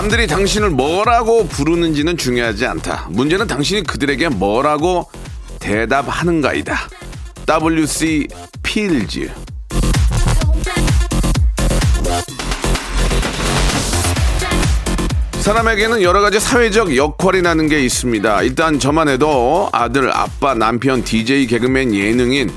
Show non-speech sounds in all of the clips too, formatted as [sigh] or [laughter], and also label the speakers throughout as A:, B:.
A: 남들이 당신을 뭐라고 부르는지는 중요하지 않다 문제는 당신이 그들에게 뭐라고 대답하는가이다 WC 필즈 사람에게는 여러 가지 사회적 역할이라는 게 있습니다. 일단 저만 해도 아들, 아빠, 남편, DJ, 개그맨, 예능인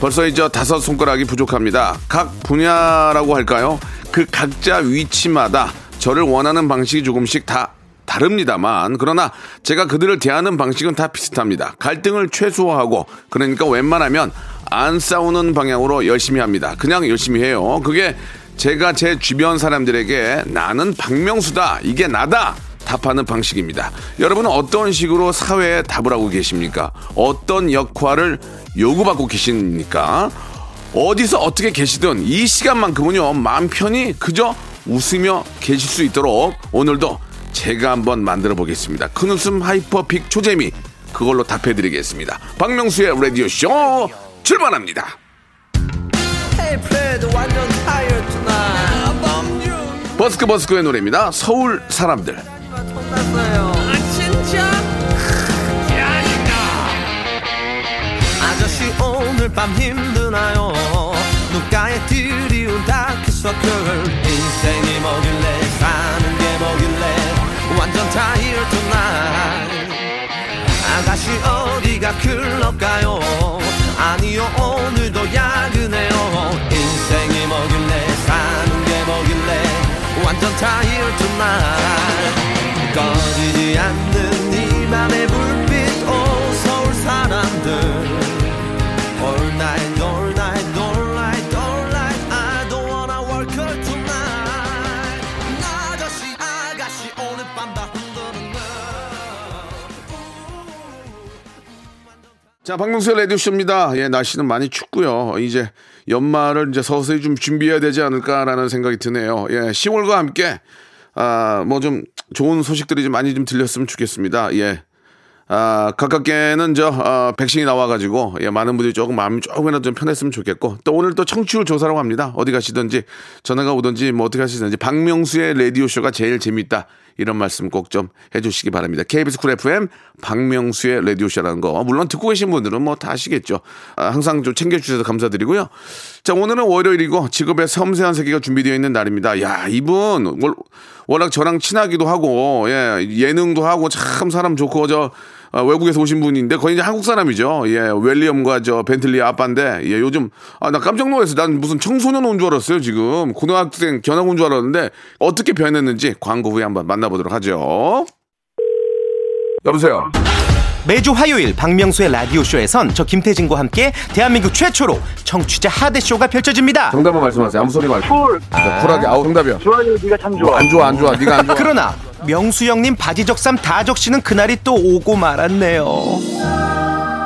A: 벌써 이제 다섯 손가락이 부족합니다. 각 분야라고 할까요? 그 각자 위치마다 저를 원하는 방식이 조금씩 다 다릅니다만 그러나 제가 그들을 대하는 방식은 다 비슷합니다. 갈등을 최소화하고 그러니까 웬만하면 안 싸우는 방향으로 열심히 합니다. 그냥 열심히 해요. 그게 제가 제 주변 사람들에게 나는 박명수다. 이게 나다. 답하는 방식입니다. 여러분은 어떤 식으로 사회에 답을 하고 계십니까? 어떤 역할을 요구받고 계십니까? 어디서 어떻게 계시든 이 시간만큼은요, 마음 편히 그저 웃으며 계실 수 있도록 오늘도 제가 한번 만들어 보겠습니다. 큰 웃음 하이퍼픽 초재미 그걸로 답해 드리겠습니다. 박명수의 라디오 쇼 출발합니다. 버스커 버스커의 노래입니다. 서울 사람들.
B: 아저씨 오늘 밤 힘드나요 눈가에 드리운 다크 서클 인생이 뭐길래 사는 게 뭐길래 완전 tired tonight 아가씨 어디가 클럽 가요? 아니요 오늘도 야근해요. 인생이 뭐길래 사는 게 뭐길래 완전 tired tonight 꺼지지 않는 이 맘의 불빛 오 서울 사람들
A: 자, 박명수의 라디오쇼입니다. 예, 날씨는 많이 춥고요. 이제 연말을 이제 서서히 좀 준비해야 되지 않을까라는 생각이 드네요. 예, 10월과 함께, 아, 뭐 좀 좋은 소식들이 좀 많이 좀 들렸으면 좋겠습니다. 예. 아, 가깝게는 저, 어, 백신이 나와가지고, 예, 많은 분들이 조금 마음이 조금이라도 좀 편했으면 좋겠고, 또 오늘 또 청취율 조사라고 합니다. 어디 가시든지, 전화가 오든지, 뭐 어떻게 하시든지, 박명수의 라디오쇼가 제일 재밌다. 이런 말씀 꼭 좀 해주시기 바랍니다. KBS 쿨 FM 박명수의 라디오쇼라는 거. 물론 듣고 계신 분들은 뭐 다 아시겠죠. 아, 항상 좀 챙겨주셔서 감사드리고요. 자, 오늘은 월요일이고 직업의 섬세한 세계가 준비되어 있는 날입니다. 야, 이분 월- 워낙 저랑 친하기도 하고, 예, 예능도 하고 참 사람 좋고, 저, 아, 외국에서 오신 분인데 거의 이제 한국 사람이죠. 예, 윌리엄과 저 벤틀리 아빠인데 예, 요즘 아, 나 깜짝 놀랐어요. 난 무슨 청소년 온 줄 알았어요. 지금 고등학생 견학 온 줄 알았는데 어떻게 변했는지 광고 후에 한번 만나보도록 하죠. 여보세요.
C: 매주 화요일 박명수의 라디오쇼에선 저 김태진과 함께 대한민국 최초로 청취자 하대쇼가 펼쳐집니다.
A: 정답만 말씀하세요. 아무 소리 말고. 쿨. 쿨하게. 아우 정답이야.
D: 좋아요, 네가 참 좋아.
A: 안 좋아, 안 좋아. 네가 안 좋아.
C: 그러나 명수 형님 바지 적삼 다 적시는 그날이 또 오고 말았네요.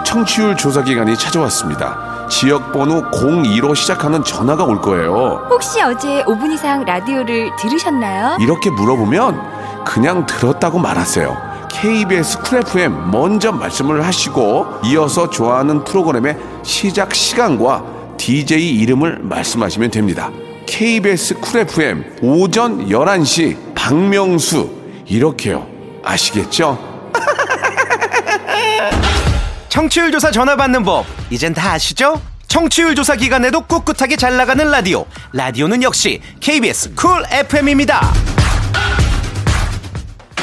A: 청취율 조사 기간이 찾아왔습니다. 지역 번호 02로 시작하는 전화가 올 거예요.
E: 혹시 어제 5분 이상 라디오를 들으셨나요?
A: 이렇게 물어보면 그냥 들었다고 말하세요. KBS 쿨 FM 먼저 말씀을 하시고 이어서 좋아하는 프로그램의 시작 시간과 DJ 이름을 말씀하시면 됩니다. KBS 쿨 FM 오전 11시 박명수 이렇게요. 아시겠죠? [laughs]
C: 청취율 조사 전화 받는 법 이젠 다 아시죠? 청취율 조사 기간에도 꿋꿋하게 잘 나가는 라디오 라디오는 역시 KBS 쿨 FM입니다.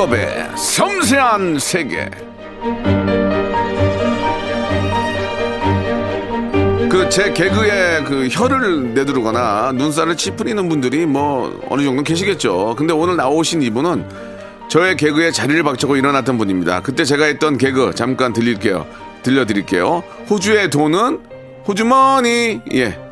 A: 직업의 섬세한 세계. 그 제 개그에 그 혀를 내두르거나 눈살을 찌푸리는 분들이 뭐 어느 정도 계시겠죠. 근데 오늘 나오신 이분은 저의 개그에 자리를 박차고 일어났던 분입니다. 그때 제가 했던 개그 잠깐 들릴게요. 들려드릴게요. 호주의 돈은 호주머니 예.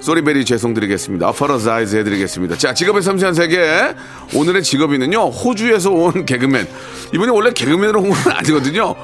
A: sorry very 죄송드리겠습니다. apologize 해드리겠습니다. 자, 직업의 섬세한 세계. 오늘의 직업인은요, 호주에서 온 개그맨. 이분이 원래 개그맨으로 온 건 아니거든요.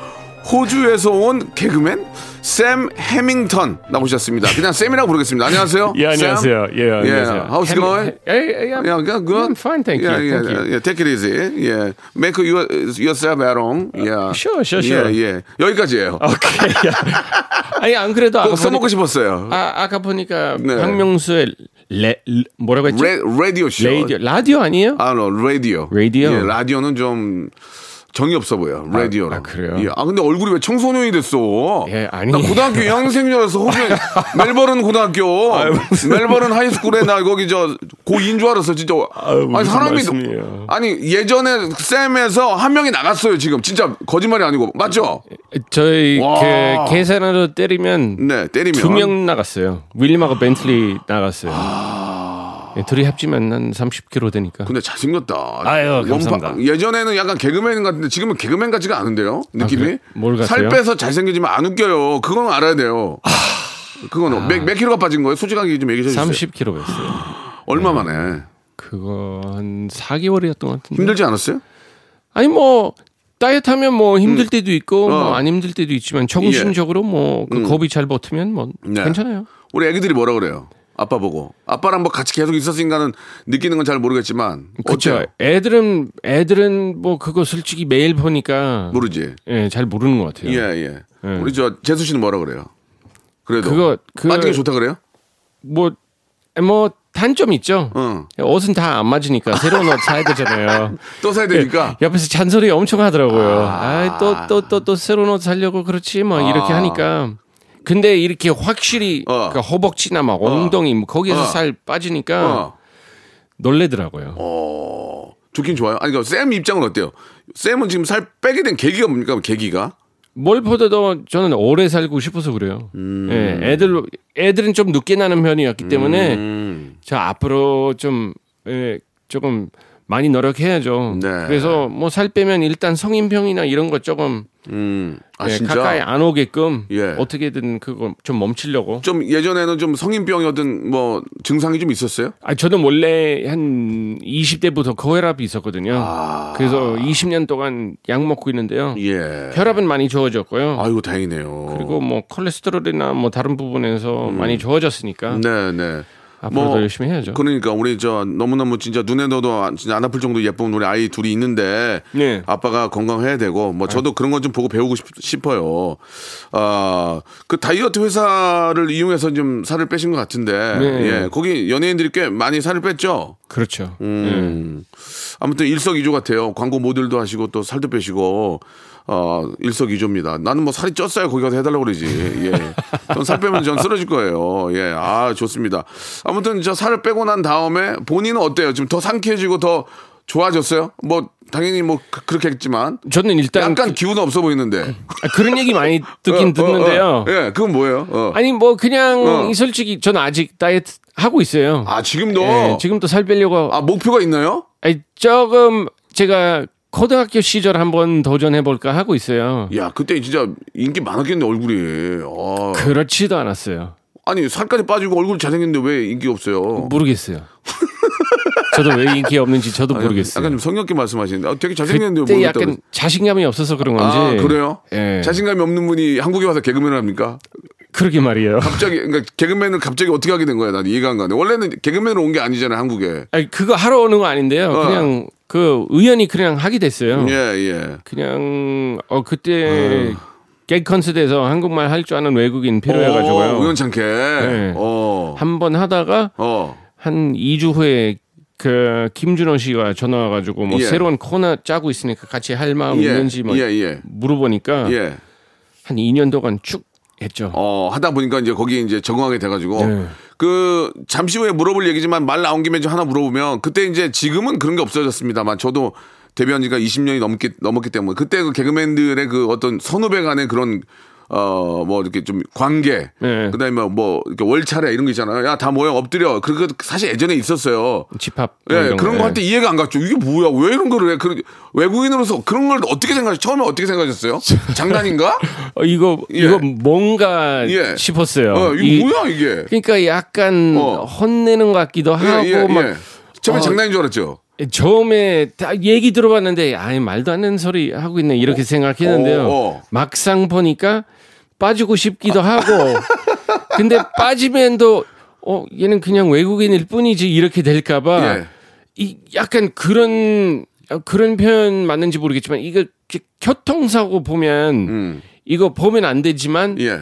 A: 호주에서 온 개그맨? 샘 해밍턴 나오셨습니다. 그냥 쌤이라고 부르겠습니다. 안녕하세요.
D: 예, 안녕하세요.
A: 샘?
D: 예, 안녕하세요.
A: Yeah. How's it going?
D: 예, 예, 예.
A: Yeah, good.
D: I'm fine, thank you.
A: Yeah, yeah,
D: Thank you.
A: yeah. Take it easy. Yeah. Make your, yourself at home. Yeah.
D: Sure, sure, sure.
A: 예, 예. 여기까지예요.
D: 오케이. [laughs] 아니 안 그래도 아까
A: 꼭 써먹고 싶었어요.
D: 아, 아까 보니까
A: 네.
D: 박명수의 레, 레- 뭐라고 했죠?
A: 레, 라디오 쇼.
D: 라디오 라디오 아니에요?
A: 아, no, 라디오.
D: 라디오?
A: 예, 라디오는 좀 정이 없어 보여. 라디오는.
D: 아, 그래요?
A: 예. 아, 근데 얼굴이 왜 청소년이 됐어?
D: 예, 아니.
A: 나 고등학교 2학생 줄 알았어. 혹시 멜버른 고등학교. 멜버른 high school에 나 거기 저 고2인 줄 알았어, 진짜.
D: 아유, 무슨
A: 아니, 사람이.
D: 말씀이에요.
A: 아니, 예전에 쌤에서 한 명이 나갔어요, 지금. 진짜 거짓말이 아니고. 맞죠?
D: 저희
A: 와.
D: 그 계산으로 때리면
A: 네, 때리면.
D: 두 명 나갔어요. 윌리엄하고 벤틀리 나갔어요. 예, 둘이 합치면 한 30kg 되니까.
A: 근데 잘생겼다.
D: 아유, 감사합니다.
A: 예전에는 약간 개그맨 같은데 지금은 개그맨 같지가 않은데요? 느낌이?
D: 그래?
A: 뭘살
D: 같아요?
A: 빼서 잘생기지만 안 웃겨요. 그건 알아야 돼요. 그건 몇, 몇 킬로가 빠진 거예요? 솔직하게 좀 얘기해 주세요.
D: 30kg 했어요.
A: 얼마 만에?
D: 그거 한 4개월이었던 것 같은데.
A: 힘들지 않았어요?
D: 아니 뭐 다이어트 하면 뭐 힘들 때도 있고
A: 어.
D: 뭐안 힘들 때도 있지만 정신적으로 뭐그
A: 음.
D: 겁이 잘 버티면 뭐
A: 네.
D: 괜찮아요.
A: 우리 애기들이 뭐라 그래요? 아빠 보고. 아빠랑 뭐 같이 계속 있었으니까는 느끼는 건 잘 모르겠지만.
D: 그렇죠. 애들은 애들은 뭐 그거 솔직히 매일 보니까
A: 모르지.
D: 예, 잘 모르는 것 같아요.
A: 예, 예.
D: 예.
A: 우리 저 재수 씨는 뭐라 그래요? 그래도.
D: 그거- 그-
A: 빠지기 좋다 그래요?
D: 뭐 뭐 단점 있죠.
A: 응.
D: 옷은 다 안 맞으니까 새로운 옷 사야 되잖아요. [laughs]
A: 또 사야 되니까.
D: 옆에서 잔소리 엄청 하더라고요. 아, 또또 또 또 새로운 옷 사려고 그렇지 뭐 이렇게
A: 아.
D: 하니까. 근데 이렇게 확실히
A: 어.
D: 그 허벅지나 막 엉덩이 뭐 거기에서
A: 어.
D: 살 빠지니까
A: 어.
D: 놀래더라고요.
A: 어, 좋긴 좋아요. 아니, 그러니까 쌤 입장은 어때요? 쌤은 지금 살 빼게 된 계기가 뭡니까? 계기가?
D: 뭘 보다도 저는 오래 살고 싶어서 그래요.
A: 음.
D: 예, 애들 애들은 좀 늦게 나는 편이었기 때문에
A: 음.
D: 저 앞으로 좀 예, 조금 많이 노력해야죠.
A: 네.
D: 그래서 뭐 살 빼면 일단 성인병이나 이런 거 조금
A: 음. 아,
D: 예? 가까이 안 오게끔
A: 예.
D: 어떻게든 그거 좀 멈추려고.
A: 좀 예전에는 좀 성인병이었던 뭐 증상이 좀 있었어요?
D: 아, 저는 원래 한 20대부터 고혈압이 있었거든요. 그래서 20년 동안 약 먹고 있는데요.
A: 아. 예.
D: 혈압은 많이 좋아졌고요.
A: 아이고, 다행이네요.
D: 그리고 뭐 콜레스테롤이나 뭐 다른 부분에서 많이 좋아졌으니까
A: 음. 네, 네.
D: 앞으로 더 열심히 해야죠.
A: 그러니까 우리 저 너무너무 진짜 눈에 넣어도 안- 진짜 안 아플 정도 예쁜 우리 아이 둘이 있는데
D: 네.
A: 아빠가 건강해야 되고 뭐 저도 그런 건 좀 보고 배우고 싶, 어요 아, 그 다이어트 회사를 이용해서 좀 살을 빼신 것 같은데
D: 네.
A: 예. 거기 연예인들이 꽤 많이 살을 뺐죠.
D: 그렇죠.
A: 음. 아무튼 일석이조 같아요. 광고 모델도 하시고 또 살도 빼시고 어 일석이조입니다. 나는 뭐 살이 쪘어야 거기 가서 해달라고 그러지. 예. 전 살 빼면 전 쓰러질 거예요. 예. 아 좋습니다. 아무튼 저 살을 빼고 난 다음에 본인은 어때요? 지금 더 상쾌해지고 더 좋아졌어요? 뭐 당연히 뭐 그- 그렇겠지만
D: 저는 일단
A: 약간
D: 그,
A: 기운 없어 보이는데.
D: 런 얘기 많이 [laughs] 듣긴
A: 어, 어,
D: 듣는데요.
A: 어. 예, 그건 뭐예요? 어.
D: 아니 뭐 그냥
A: 어.
D: 솔직히 저는 아직 다이어트 하고 있어요.
A: 아 지금도
D: 예, 지금도 살 빼려고
A: 아 목표가 있나요?
D: 아니, 조금 제가 고등학교 시절 한번 도전해 볼까 하고 있어요.
A: 야 그때 진짜 인기 많았겠네 얼굴이. 아.
D: 그렇지도 않았어요.
A: 아니 살까지 빠지고 얼굴 잘생겼는데 왜 인기 없어요?
D: 모르겠어요. [laughs] 저도 왜 인기 없는지 저도 모르겠어요.
A: 약간 좀 성역게 말씀하시는데 아, 되게 잘생겼는데
D: 그때
A: 모르겠다고.
D: 약간 자신감이 없어서 그런 건지.
A: 아 그래요?
D: 예.
A: 자신감이 없는 분이 한국에 와서 개그맨을 합니까?
D: 그러게 말이에요.
A: 갑자기 그러니까 개그맨을 갑자기 어떻게 하게 된 거야? 난 이해가 안 가네. 원래는 개그맨으로 온 게 아니잖아요 한국에.
D: 아니, 그거 하러 오는 거 아닌데요.
A: 어.
D: 그냥 그 우연히 그냥 하게 됐어요.
A: 예 예.
D: 그냥 어 그때 개그 콘서트에서 한국말 할 줄 아는 외국인
A: 어,
D: 필요해가지고요.
A: 우연찮게.
D: 네.
A: 어.
D: 한번 하다가
A: 어.
D: 한 2주 후에 그 김준호 씨가 전화 와가지고 뭐
A: 예.
D: 새로운 코너 짜고 있으니까 같이 할 마음
A: 예.
D: 있는지 뭐
A: 예, 예.
D: 물어보니까
A: 예.
D: 한 2년 동안 쭉 했죠.
A: 어 하다 보니까 이제 거기에 이제 적응하게 돼가지고
D: 네.
A: 그 잠시 후에 물어볼 얘기지만 말 나온 김에 좀 하나 물어보면 그때 이제 지금은 그런 게 없어졌습니다만 저도 데뷔한 지가 20년이 넘기, 넘었기 때문에 그때 그 개그맨들의 그 어떤 선후배 간의 그런 어 뭐 이렇게 좀 관계
D: 네.
A: 그 다음에 뭐 이렇게 월차례 이런 거 있잖아요. 야 다 모여 엎드려. 그거 사실 예전에 있었어요.
D: 집합 뭐
A: 예,
D: 이런
A: 그런
D: 거.
A: 거할 때 이해가 안 갔죠. 이게 뭐야? 왜 이런 거를 해? 그 외국인으로서 그런 걸 어떻게 생각하셨어요? 처음에 어떻게 생각하셨어요? [laughs] 장난인가?
D: 어, 이거
A: 예.
D: 이거 뭔가
A: 예.
D: 싶었어요.
A: 어, 이거
D: 이-
A: 뭐야 이게?
D: 그러니까 약간
A: 어.
D: 혼내는 것 같기도 하고
A: 예, 예,
D: 막
A: 예. 처음에
D: 어,
A: 장난인 줄 알았죠.
D: 처음에 다 얘기 들어봤는데 아예 말도 안 되는 소리 하고 있네 이렇게 생각했는데요.
A: 어, 어.
D: 막상 보니까 빠지고 싶기도 하고 근데 빠지면 또 어, 얘는 그냥 외국인일 뿐이지 이렇게 될까봐
A: 예.
D: 이 약간 그런 어, 그런 표현 맞는지 모르겠지만 이거 교통사고 보면
A: 음.
D: 이거 보면 안 되지만
A: 예.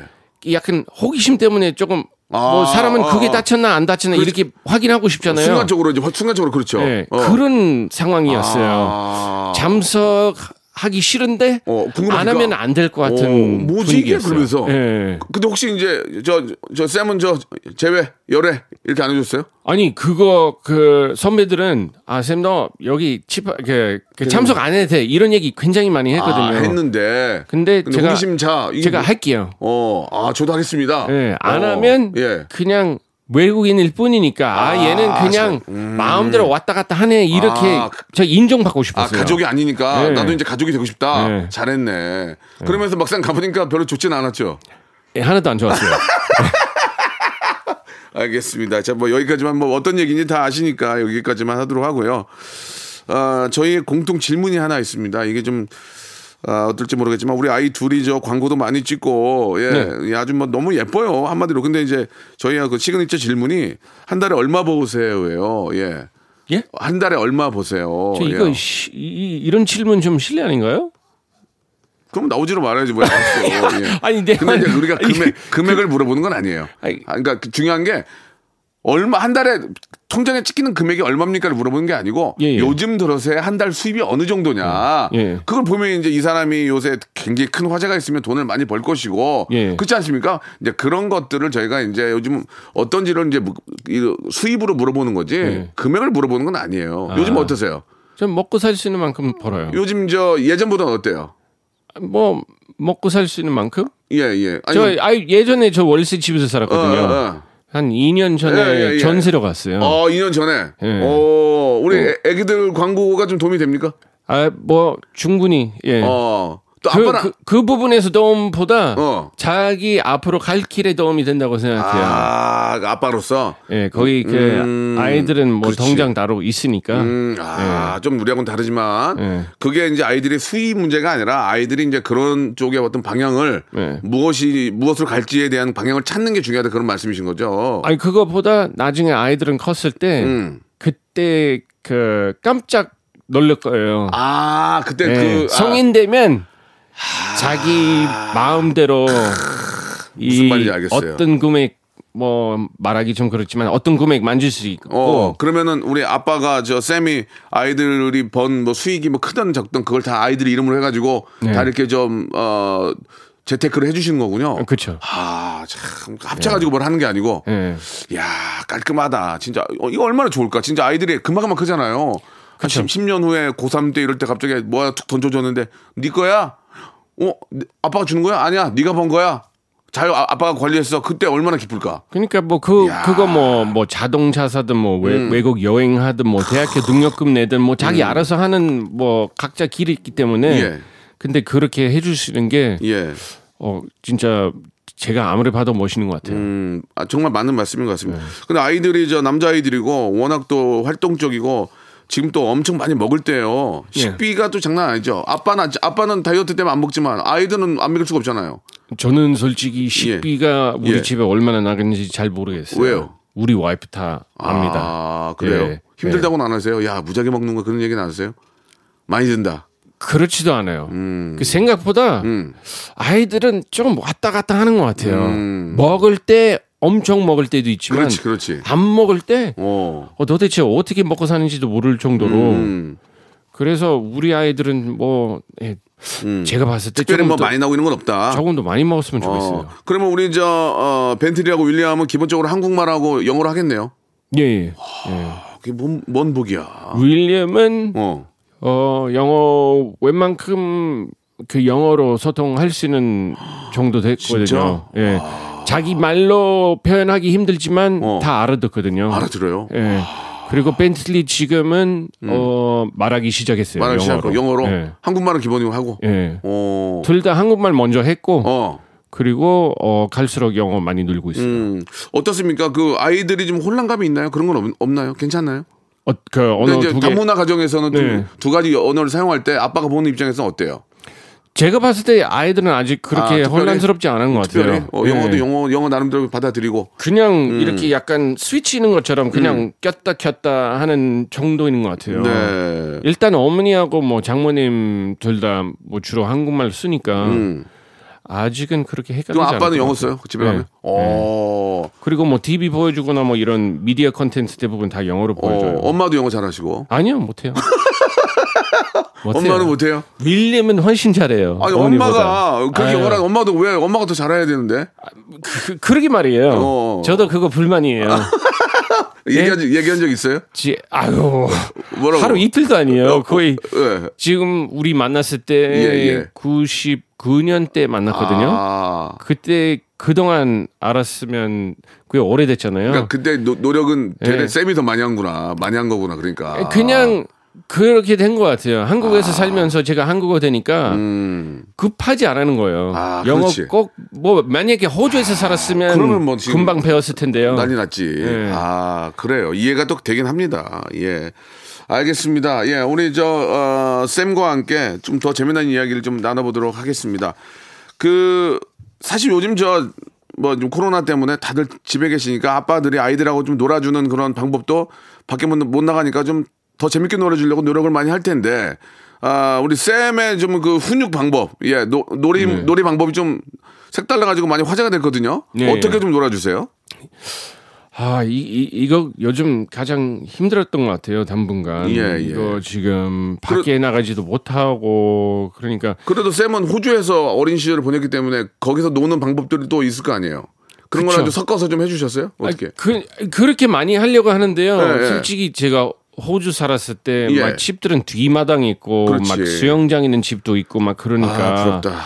D: 약간 호기심 때문에 조금 뭐
A: 아,
D: 사람은 그게
A: 아, 아.
D: 다쳤나 안 다쳤나 이렇게 확인하고 싶잖아요.
A: 순간적으로 이제 순간적으로 그렇죠.
D: 네,
A: 어.
D: 그런 상황이었어요.
A: 아.
D: 잠석 하기 싫은데
A: 어.
D: 안 하면 안 될 것 같은
A: 어, 뭐지 이게. 그러면서.
D: 예.
A: 근데 혹시 이제 저 저 쌤은 저 제외 열애 이렇게 안 해줬어요?
D: 아니 그거 그 선배들은 아 쌤 너 여기 집 그, 그 참석 안 해도 돼 이런 얘기 굉장히 많이 했거든요.
A: 아, 했는데.
D: 근데,
A: 근데
D: 제가 제가
A: 뭐-
D: 할게요.
A: 어, 아 저도 하겠습니다.
D: 예, 안
A: 어,
D: 하면
A: 예.
D: 그냥 외국인일 뿐이니까 아,
A: 아,
D: 얘는 그냥
A: 자, 음.
D: 마음대로 왔다 갔다 하네 이렇게
A: 아,
D: 저 인정받고
A: 아
D: 싶었어요.
A: 가족이 아니니까
D: 네.
A: 나도 이제 가족이 되고 싶다.
D: 네.
A: 잘했네. 그러면서 막상 가보니까 별로 좋지는 않았죠.
D: 예, 하나도 안 좋았어요. [laughs]
A: 알겠습니다. 자, 뭐 여기까지만 뭐 어떤 얘기인지 다 아시니까 여기까지만 하도록 하고요. 아, 저희의 공통 질문이 하나 있습니다. 이게 좀 아, 어떨지 모르겠지만 우리 아이 둘이 저 광고도 많이 찍고 예,
D: 네.
A: 예, 아주 뭐 너무 예뻐요 한마디로. 근데 이제 저희가 그 시그니처 질문이 한 달에 얼마 버세요예요. 예.
D: 예?
A: 한 달에 얼마 버세요.
D: 저 이거
A: 예.
D: 시- 이, 이런 질문 좀 실례 아닌가요?
A: 그럼 나오지로 말아야지 뭐야. [laughs] 예.
D: 아니, 내가-
A: 근데 이제 우리가 금액 금액을 물어보는 건 아니에요.
D: 아니.
A: 아, 그러니까 그 중요한 게 얼마 한 달에 통장에 찍히는 금액이 얼마입니까를 물어보는 게 아니고
D: 예, 예.
A: 요즘 들어서의 한 달 수입이 어느 정도냐.
D: 예.
A: 그걸 보면 이제 이 사람이 요새 굉장히 큰 화제가 있으면 돈을 많이 벌 것이고
D: 예.
A: 그렇지 않습니까? 이제 그런 것들을 저희가 이제 요즘 어떤지를 이제 무- 이 수입으로 물어보는 거지
D: 예.
A: 금액을 물어보는 건 아니에요. 요즘 어떠세요?
D: 좀 먹고 살 수 있는 만큼 벌어요.
A: 요즘 저 예전보다는 어때요?
D: 뭐 먹고 살 수 있는 만큼?
A: 예, 예. 아니,
D: 저 아이, 예전에 저 월세 집에서
A: 어,
D: 살았거든요.
A: 어, 어.
D: 한 2년 전에
A: 예, 예, 예.
D: 전세로 갔어요.
A: 어, 2년 전에.
D: 예.
A: 어, 우리 애- 애기들 광고가 좀 도움이 됩니까?
D: 아, 뭐 충분히 예.
A: 어. 또
D: 그,
A: 아빠랑
D: 그, 그 부분에서 도움보다
A: 어.
D: 자기 앞으로 갈 길에 도움이 된다고 생각해요.
A: 아, 아빠로서
D: 예, 거기 그
A: 음,
D: 아이들은 뭐
A: 그렇지.
D: 통장 따로 있으니까.
A: 음, 아, 좀 우리하고는 다르지만
D: 예.
A: 그게 이제 아이들의 수입 문제가 아니라 아이들이 이제 그런 쪽의 어떤 방향을
D: 예.
A: 무엇이 무엇으로 갈지에 대한 방향을 찾는 게 중요하다 그런 말씀이신 거죠.
D: 아니 그거보다 나중에 아이들은 컸을 때
A: 음.
D: 그때 그 깜짝 놀랄 거예요.
A: 아, 그때
D: 예,
A: 그 아,
D: 성인 되면 자기 마음대로
A: 무슨
D: 이
A: 말인지 알겠어요.
D: 어떤 금액 뭐 말하기 좀 그렇지만 어떤 금액 만질 수 있고
A: 어, 그러면은 우리 아빠가 저 쌤이 아이들이 번 뭐 수익이 뭐 크든 적든 그걸 다 아이들 이름으로 해가지고
D: 네.
A: 다 이렇게 좀, 어, 재테크를 해주시는 거군요.
D: 그렇죠.
A: 아, 참, 합쳐가지고 뭘 하는 게 아니고.
D: 예.
A: 야 깔끔하다. 진짜. 어, 이거 얼마나 좋을까. 진짜 아이들이 금방금방 크잖아요. 한 10, 10 년 후에 고3 때 이럴 때 갑자기 뭐 하나 툭 던져줬는데, 네 거야? 어? 네- 아빠가 주는 거야? 아니야. 네가 번 거야? 잘 아, 아빠가 관리했어. 그때 얼마나 기쁠까?
D: 그러니까 뭐그
A: 야.
D: 그거 뭐뭐 자동차 사든 뭐 외,
A: 음.
D: 외국 여행하든 뭐 대학교 등록금 내든 뭐 자기 알아서 하는 뭐 각자 길이 있기 때문에
A: 예.
D: 근데 그렇게 해주시는 게
A: 예.
D: 어 진짜 제가 아무리 봐도 멋있는 것 같아요.
A: 음, 아, 정말 맞는 말씀인 것 같습니다.
D: 네.
A: 근데 아이들이 저 남자 아이들이고 워낙 또 활동적이고 지금 또 엄청 많이 먹을 때요.
D: 예.
A: 식비가 또 장난 아니죠. 아빠는, 아빠는 다이어트 때문에 안 먹지만 아이들은 안 먹을 수가 없잖아요.
D: 저는 솔직히 식비가 우리
A: 예.
D: 집에 얼마나 나가는지 잘 모르겠어요.
A: 왜요?
D: 우리 와이프 다 압니다.
A: 아, 그래요?
D: 예.
A: 힘들다고는 안 하세요? 야, 무지하게 먹는 거 그런 얘기는 안 하세요? 많이 든다.
D: 그렇지도 않아요. 그 생각보다
A: 음.
D: 아이들은 좀 왔다 갔다 하는 것 같아요.
A: 음.
D: 먹을 때 엄청 먹을 때도 있지만
A: 그렇지, 그렇지.
D: 안 먹을 때
A: 어.
D: 어, 도대체 어떻게 먹고 사는지도 모를 정도로
A: 음.
D: 그래서 우리 아이들은 뭐 예, 제가 봤을 때
A: 특별히 뭐
D: 더,
A: 많이 나오고 있는 건 없다.
D: 조금 더 많이 먹었으면 좋겠어요.
A: 어. 그러면 우리 저, 어, 벤틀리하고 윌리엄은 기본적으로 한국말하고 영어로 하겠네요.
D: 예, 예. 예.
A: 그게 뭔, 뭔 복이야.
D: 윌리엄은
A: 어.
D: 어, 영어 웬만큼 그 영어로 소통할 수 있는 정도 됐거든요. 예. 자기 말로 표현하기 힘들지만
A: 어.
D: 다 알아듣거든요.
A: 알아들어요.
D: 예. 그리고 벤틀리 지금은 어 말하기 시작했어요.
A: 말하기 시작하고 영어로
D: 예.
A: 한국말은 기본이고 하고.
D: 예.
A: 어.
D: 둘다 한국말 먼저 했고
A: 어.
D: 그리고 어 갈수록 영어 많이 늘고 있어요.
A: 음. 어떻습니까? 그 아이들이 좀 혼란감이 있나요? 그런 건 없, 없나요? 괜찮나요?
D: 어, 그 언어
A: 이제
D: 두 개.
A: 다문화 가정에서는 좀
D: 네.
A: 두 가지 언어를 사용할 때 아빠가 보는 입장에서는 어때요?
D: 제가 봤을 때 아이들은 아직 그렇게
A: 아?
D: 혼란스럽지 않은 것 같아요.
A: 특별히 어, 영어도
D: 예.
A: 영어 영어 나름대로 받아들이고
D: 그냥 이렇게 약간 스위치는 것처럼 그냥 꼈다 켰다 하는 정도인 것 같아요.
A: 네.
D: 일단 어머니하고 뭐 장모님 둘 다 뭐 주로 한국말 쓰니까
A: 음.
D: 아직은 그렇게 헷갈리지 않을
A: 아빠는
D: 것
A: 영어
D: 같아요.
A: 써요? 집에
D: 네.
A: 가면? 어.
D: 그리고 뭐 TV 보여주거나 뭐 이런 미디어 컨텐츠 대부분 다 영어로 보여줘요.
A: 어, 엄마도 영어 잘하시고.
D: 아니요, 못해요. [laughs] [laughs] 못해요.
A: 엄마는 못해요?
D: 윌리엄은 훨씬 잘해요.
A: 아니. 엄마가 그렇게
D: 아유,
A: 엄마도 왜 엄마가 더 잘해야 되는데?
D: 그, 그러게 말이에요.
A: 어.
D: 저도 그거 불만이에요. [laughs]
A: 얘기한 적 얘기한 적 있어요?
D: 지, 아유,
A: 뭐라고?
D: 하루 이틀도 아니에요. 거의
A: 예.
D: 지금 우리 만났을 때
A: 예, 예.
D: 99년 때 만났거든요.
A: 아.
D: 그때 그동안 알았으면 그게 오래됐잖아요.
A: 그러니까 그때 노, 노력은 되레
D: 예.
A: 쌤이 더 많이 한구나. 많이 한 거구나. 그러니까.
D: 그냥 그렇게 된 것 같아요. 한국에서 살면서 제가 한국어 되니까
A: 아. 음.
D: 급하지 않은 거예요.
A: 아,
D: 영어. 꼭 뭐 만약에 호주에서 살았으면
A: 그러면 뭐
D: 금방 배웠을 텐데요.
A: 난리 났지.
D: 예.
A: 아, 그래요. 이해가 또 되긴 합니다. 예. 알겠습니다. 예, 우리 저, 어, 쌤과 함께 좀 더 재미난 이야기를 좀 나눠보도록 하겠습니다. 그, 사실 요즘 저, 뭐좀 코로나 때문에 다들 집에 계시니까 아빠들이 아이들하고 좀 놀아주는 그런 방법도 밖에 못, 못 나가니까 좀 더 재밌게 놀아주려고 노력을 많이 할 텐데, 아, 우리 쌤의 좀 그 훈육 방법, 예, 노, 놀이, 놀이 방법이 좀 색달라 가지고 많이 화제가 됐거든요.
D: 네.
A: 어떻게 좀 놀아주세요?
D: 아, 이, 이, 이거 요즘 가장 힘들었던 것 같아요, 당분간.
A: 예, 예.
D: 이거 지금 밖에 나가지도 못하고, 그러니까.
A: 그래도 쌤은 호주에서 어린 시절을 보냈기 때문에 거기서 노는 방법들이 또 있을 거 아니에요. 그런. 거랑 좀 섞어서 좀 해주셨어요? 어떻게?
D: 아, 그, 그렇게 많이 하려고 하는데요.
A: 예, 예.
D: 솔직히 제가 호주 살았을 때,
A: 예.
D: 막 집들은 뒤마당 있고,
A: 그렇지.
D: 막 수영장 있는 집도 있고, 막 그러니까.
A: 아, 부럽다.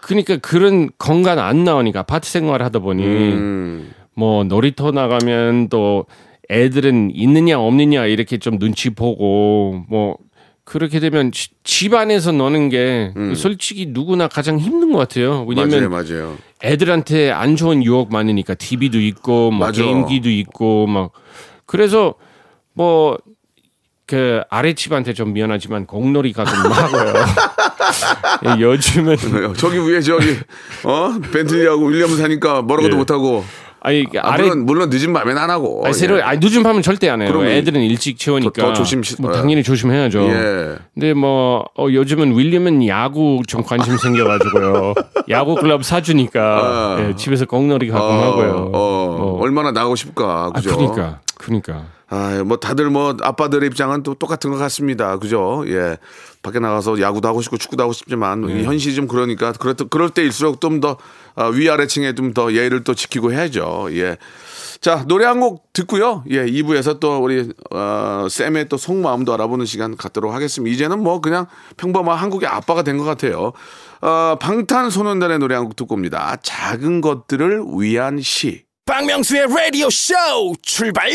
D: 그러니까 그런 건강 안 나오니까 아파트 생활 하다 보니,
A: 음,
D: 뭐 놀이터 나가면 또 애들은 있느냐 없느냐 이렇게 좀 눈치 보고 뭐 그렇게 되면 지- 집 안에서 노는 게 솔직히 누구나 가장 힘든 것 같아요.
A: 음. 맞아요,
D: 왜냐면
A: 맞아요.
D: 애들한테 안 좋은 유혹 많으니까 TV도 있고 뭐
A: 맞아.
D: 게임기도 있고 막 그래서 뭐 그 아래 집한테 좀 미안하지만 공놀이 가끔 하고요. [laughs] 예, 요즘은
A: 저기 위에 저기 어 벤틀리하고 윌리엄 사니까 뭐라고도
D: 예.
A: 못하고
D: 아니 그
A: 아,
D: 아래
A: 물론 물론 늦은 밤엔 안 하고
D: 아니, 새로
A: 예.
D: 아니 늦은 밤은 절대 안 해요. 애들은 일찍 채우니까
A: 더- 더 조심-
D: 뭐
A: 어.
D: 당연히 조심해야죠.
A: 예.
D: 근데 뭐 어, 요즘은 윌리엄은 야구 좀 관심 생겨가지고요. [laughs] 야구 클럽 사주니까
A: 어.
D: 예, 집에서 공놀이 가끔
A: 어,
D: 하고요.
A: 어,
D: 뭐.
A: 얼마나 나고 싶까
D: 아,
A: 그죠?
D: 그러니까 그러니까
A: 아, 뭐 다들 뭐 아빠들의 입장은 또 똑같은 것 같습니다. 그죠? 예. 밖에 나가서 야구도 하고 싶고 축구도 하고 싶지만 이 현실이 좀 그러니까 그럴, 때- 그럴 때일수록 좀 더 위아래층에 좀 더 예의를 또 지키고 해야죠. 예. 자, 노래 한 곡 듣고요. 예, 2부에서 또 우리 어, 쌤의 또 속마음도 알아보는 시간 갖도록 하겠습니다. 이제는 뭐 그냥 평범한 한국의 아빠가 된 것 같아요. 어, 방탄소년단의 노래 한 곡 듣고 옵니다. 작은 것들을 위한 시.
F: 박명수의 라디오 쇼 출발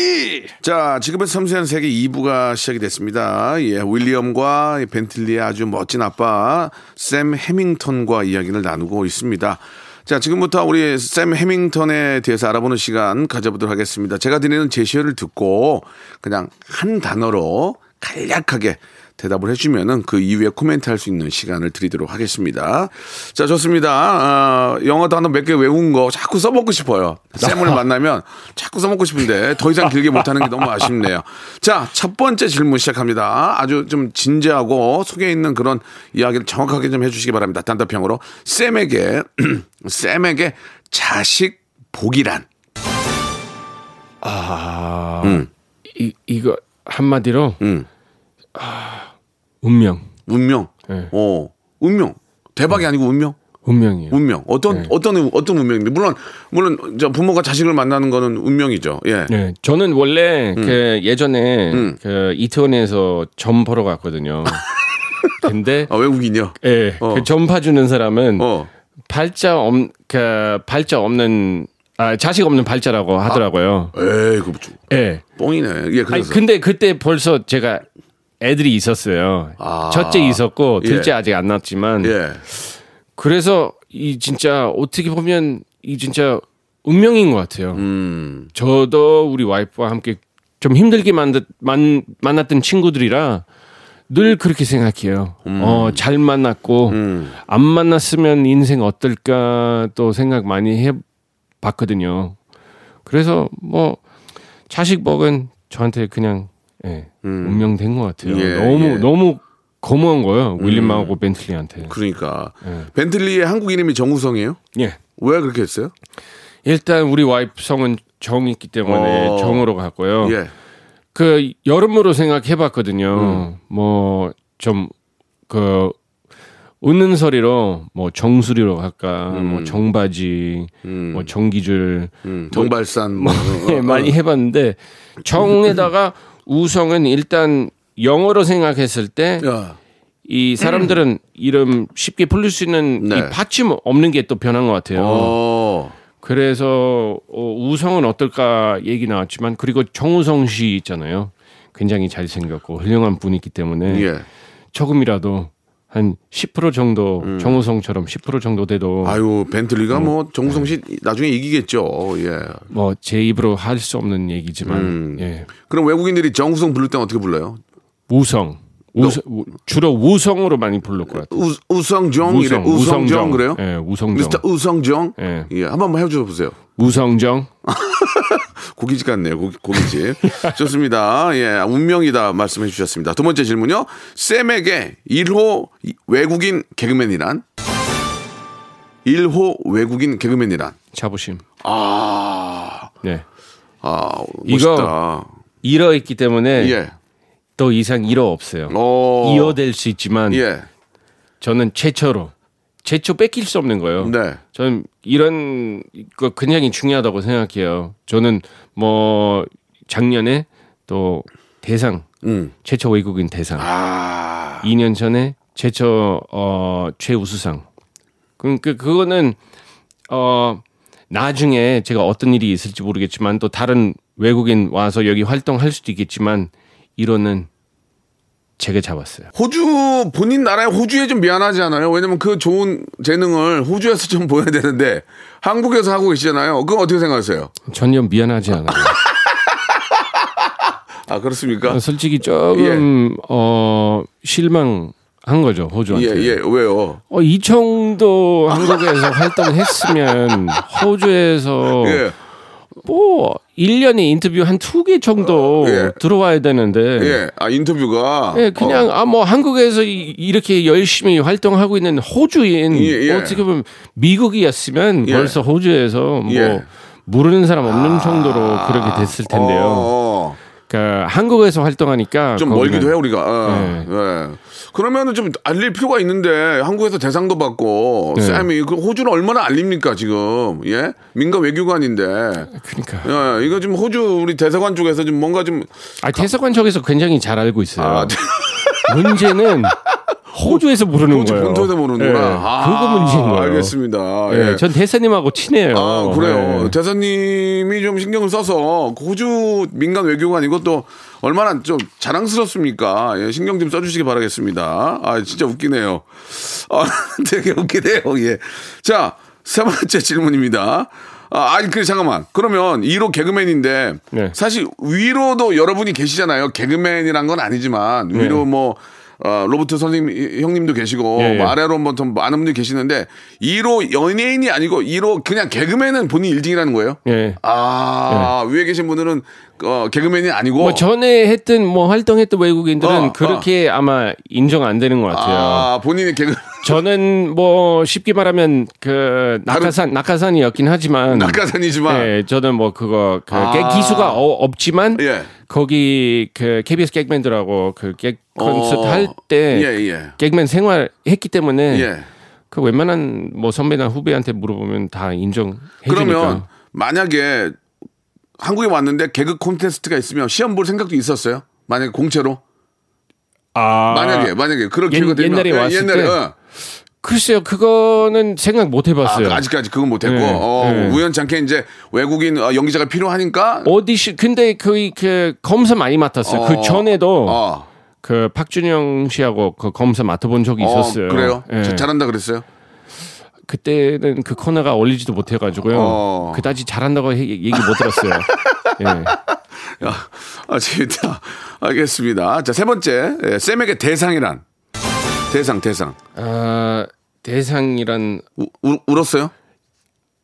A: 자, 지금은 섬세한 세계 2부가 시작이 됐습니다. 예, 윌리엄과 벤틀리의 아주 멋진 아빠 샘 해밍턴과 이야기를 나누고 있습니다. 자, 지금부터 우리 샘 해밍턴에 대해서 알아보는 시간 가져보도록 하겠습니다. 제가 드리는 제시어를 듣고 그냥 한 단어로 간략하게 대답을 해주면은 그 이후에 코멘트 할 수 있는 시간을 드리도록 하겠습니다. 자, 좋습니다. 아, 영어 단어 몇 개 외운 거 자꾸 써먹고 싶어요. 쌤을 만나면 자꾸 써먹고 싶은데 더 이상 길게 못하는 게 너무 아쉽네요. 자, 첫 번째 질문 시작합니다. 아주 좀 진지하고 속에 있는 그런 이야기를 정확하게 좀 해주시기 바랍니다. 단답형으로. 쌤에게, [clears throat] 쌤에게 자식 복이란.
D: 아
A: 음.
D: 이, 이거 한마디로
A: 음.
D: 운명
A: 운명.
D: 네.
A: 어, 운명. 대박이 아니고 운명?
D: 운명이에요.
A: 운명. 어떤
D: 네.
A: 어떤 어떤 운명인데 물론 물론 저 부모가 자식을 만나는 거는 운명이죠. 예.
D: 네, 저는 원래 그 예전에
A: 음.
D: 그 이태원에서 점 보러 갔거든요. [laughs] 근데
A: 아, 외국인이요?
D: 예,
A: 어.
D: 그 전파 주는 사람은
A: 어.
D: 발자 없, 그 발자 없는 아, 자식 없는 발자라고 하더라고요.
A: 에이, 그
D: 예.
A: 뽕이네. 예,
D: 아니,
A: 그래서.
D: 근데 그때 벌써 제가 애들이 있었어요.
A: 아.
D: 첫째 있었고 둘째
A: 예.
D: 아직 안 낳았지만
A: 예.
D: 그래서 이 진짜 어떻게 보면 이 진짜 운명인 것 같아요.
A: 음.
D: 저도 우리 와이프와 함께 좀 힘들게 만났, 만, 만났던 친구들이라 늘 그렇게 생각해요. 어, 잘 만났고
A: 음.
D: 안 만났으면 인생 어떨까 또 생각 많이 해 봤거든요. 그래서 뭐 자식 먹은 저한테 그냥 예, 운명 된 것 같아요.
A: 예,
D: 너무
A: 예.
D: 너무 고마운 거예요. 윌리엄하고 벤틀리한테.
A: 그러니까.
D: 예.
A: 벤틀리의 한국 이름이 정우성이에요?
D: 예.
A: 왜 그렇게 했어요?
D: 일단 우리 와이프 성은 정이 있기 때문에
A: 어.
D: 정으로 갔고요.
A: 예.
D: 그 여름으로 생각해봤거든요. 뭐좀 그 웃는 소리로 뭐 정수리로 갈까, 뭐 정바지, 뭐 정기줄
A: 음, 정발산 뭐, [laughs]
D: 예,
A: 어,
D: 많이 해봤는데 정에다가 [laughs] 우성은 일단 영어로 생각했을 때
A: 야.
D: 이 사람들은 이름 쉽게 부를 수 있는
A: 네.
D: 이 받침 없는 게 또 변한 것 같아요.
A: 어.
D: 그래서 어, 우성은 어떨까 얘기 나왔지만 그리고 정우성 씨 있잖아요. 굉장히 잘생겼고 훌륭한 분이기 때문에
A: 예.
D: 조금이라도 한 10% 정도 정우성처럼 10% 정도 돼도
A: 음. 아유, 벤틀리가 뭐 정우성 씨 나중에 이기겠죠. 예.
D: 뭐 제 입으로 할 수 없는 얘기지만
A: 음.
D: 예.
A: 그럼 외국인들이 정우성 부를 때는 어떻게 불러요?
D: 우성 우성 우- 주로 우성으로 많이 부를 것 같아요.
A: 우, 우성정 이래. 우성정 그래요?
D: 예, 우성정.
A: 미스터 우성정.
D: 예.
A: 예. 한 번 만 해 줘 보세요.
D: 우성정. [laughs]
A: 고깃집 같네요. 고기, 고깃집. [laughs] 좋습니다. 예, 운명이다 말씀해 주셨습니다. 두 번째 질문요. 쌤에게 1호 외국인 개그맨이란? 1호 외국인 개그맨이란?
D: 자부심.
A: 아,
D: 네.
A: 아,
D: 이거
A: 멋있다.
D: 1어 있기 때문에
A: 예.
D: 더 이상 1어 없어요.
A: 어.
D: 2어 될 수 있지만
A: 예.
D: 저는 최초로 최초 뺏길 수 없는 거예요.
A: 네.
D: 저는 이런 거 굉장히 중요하다고 생각해요. 저는 뭐 작년에 또 대상
A: 음.
D: 최초 외국인 대상
A: 아.
D: 2년 전에 최초 어 최우수상. 그, 그 그거는 어 나중에 제가 어떤 일이 있을지 모르겠지만 또 다른 외국인 와서 여기 활동할 수도 있겠지만 이로는 제가 잡았어요.
A: 호주 본인 나라의 호주에 좀 미안하지 않아요? 왜냐면 그 좋은 재능을 호주에서 좀 보여야 되는데 한국에서 하고 계시잖아요. 그건 어떻게 생각하세요?
D: 전혀 미안하지 않아요. [laughs]
A: 아 그렇습니까?
D: 솔직히 조금 어 실망 한 거죠
A: 예,
D: 호주한테.
A: 예, 왜요?
D: 어, 이 정도 한국에서 활동했으면 [laughs] 호주에서
A: 예,
D: 뭐 1년에 인터뷰 한 두 개 정도
A: 예.
D: 들어와야 되는데
A: 예, 아 인터뷰가
D: 예, 그냥
A: 어,
D: 아 뭐 한국에서 이- 이렇게 열심히 활동하고 있는 호주인
A: 예, 예.
D: 어떻게 보면 미국이었으면
A: 예.
D: 벌써 호주에서 뭐
A: 예.
D: 모르는 사람 없는 정도로 그렇게 됐을 텐데요.
A: 어,
D: 그러니까 한국에서 활동하니까
A: 좀
D: 거기는-
A: 멀기도 해 우리가. 어,
D: 네.
A: 예. 그러면은 좀 알릴 필요가 있는데 한국에서 대상도 받고
D: 네.
A: 쌤이 그 호주를 얼마나 알립니까 지금? 예, 민간 외교관인데.
D: 그러니까
A: 예, 이거 지금 호주 우리 대사관 쪽에서 좀 뭔가 좀
D: 아, 대사관 쪽에서 굉장히 잘 알고 있어요.
A: 아, [laughs]
D: 문제는 호주에서 모르는
A: 호주
D: 거예요.
A: 본토에서 모르는구나.
D: 예,
A: 아,
D: 그거 문제인 거예요.
A: 알겠습니다.
D: 예,
A: 예.
D: 전 대사님하고 친해요.
A: 아, 그래요.
D: 예.
A: 대사님이 좀 신경을 써서 그 호주 민간 외교관 이것도 얼마나 좀 자랑스럽습니까? 예, 신경 좀 써주시기 바라겠습니다. 아, 진짜 웃기네요. 아, [laughs] 되게 웃기네요. 예. 자, 세 번째 질문입니다. 아, 아니, 그, 잠깐만. 그러면 1호 개그맨인데,
D: 네.
A: 사실 위로도 여러분이 계시잖아요. 개그맨이란 건 아니지만, 위로
D: 네.
A: 뭐, 어, 로버트 선생님, 형님도 계시고,
D: 예, 예.
A: 뭐 아래로 뭐더 많은 분들이 계시는데, 1호 연예인이 아니고, 1호 그냥 개그맨은 본인 1등이라는 거예요?
D: 예.
A: 아, 위에 계신 분들은, 어, 개그맨이 아니고.
D: 뭐 전에 했던 뭐 활동했던 외국인들은
A: 어,
D: 그렇게 아마 인정 안 되는 것 같아요.
A: 아, 본인이 개그,
D: 저는 뭐 쉽게 말하면 그 낙하산 낙하산이었긴 하지만
A: 낙하산이지만.
D: 예, 저는 뭐 그거 그
A: 아.
D: 개- 기수가 어- 없지만
A: 예.
D: 거기 그 KBS 객맨들하고 그객 콘서트
A: 어.
D: 할때
A: 예, 예.
D: 객맨 생활했기 때문에
A: 예.
D: 그 웬만한 뭐 선배나 후배한테 물어보면 다 인정해
A: 그러면. 만약에 한국에 왔는데 개그 콘테스트가 있으면 시험 볼 생각도 있었어요? 만약에 공채로?
D: 아.
A: 만약에 만약에 그런
D: 옛-
A: 기회가 되면
D: 옛날에
A: 예,
D: 왔을
A: 옛날에
D: 때?
A: 어.
D: 글쎄요, 그거는 생각 못
A: 아,
D: 해봤어요.
A: 그 아직까지 그건 못했고
D: 네,
A: 어,
D: 네.
A: 우연찮게 이제 외국인 어, 연기자가 필요하니까
D: 오디션 근데 그, 그 검사 많이 맡았어요.
A: 어,
D: 그 전에도
A: 어,
D: 그 박준영 씨하고 그 검사 맡아본 적이
A: 어,
D: 있었어요.
A: 그래요?
D: 예.
A: 자- 잘한다 그랬어요?
D: 그때는 그 코너가 올리지도 못해가지고요.
A: 어.
D: 그다지 잘한다고 해- 얘기 못 들었어요. [laughs] 예.
A: 야, 아, 재밌다. 알겠습니다. 자, 세 번째. 예, 쌤에게 대상이란. 대상, 대상.
D: 아, 대상이란
A: 우, 우, 울었어요?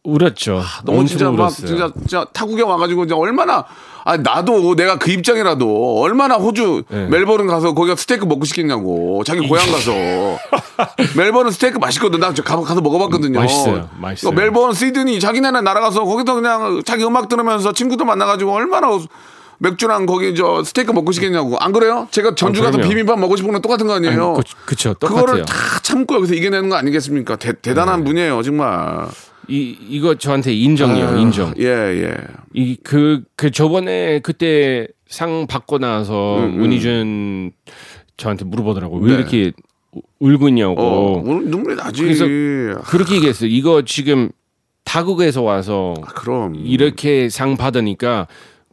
D: 울었죠.
A: 너무
D: 엄청
A: 진짜 막,
D: 울었어요.
A: 진짜, 진짜 타국에 와가지고 이제 얼마나, 아, 나도 내가 그 입장이라도 얼마나 호주,
D: 네.
A: 멜버른 가서 거기가 스테이크 먹고 싶겠냐고. 자기 고향 가서. [laughs] 멜버른 스테이크 맛있거든. 나저 가서, 가서 먹어봤거든요.
D: 맛있어요. 맛있어요.
A: 그 멜버른, 시드니, 자기네는 날아가서 거기서 그냥 자기 음악 들으면서 친구들 만나가지고 얼마나 맥주랑 거기 저 스테이크 먹고 싶겠냐고. 안 그래요? 제가 전주
D: 아,
A: 가서
D: 그럼요.
A: 비빔밥 먹고 싶은 건 똑같은 거 아니에요?
D: 아니, 그- 그쵸,
A: 그거를
D: 똑같아요. 네.
A: 다 참고 여기서 이겨내는 거 아니겠습니까? 대, 대단한 분이에요, 정말.
D: 이 이거 저한테 인정이요.
A: 아유,
D: 인정.
A: 예, 예.
D: 이그그 저번에 그때 상 받고 나서
A: 음,
D: 문희준 저한테 물어보더라고 왜
A: 네.
D: 이렇게 우- 울고 있냐고.
A: 어, 눈물이 나지.
D: 그래서 그렇게 얘기했어요. 이거 지금 타국에서 와서
A: 아, 그럼.
D: 이렇게 상 받으니까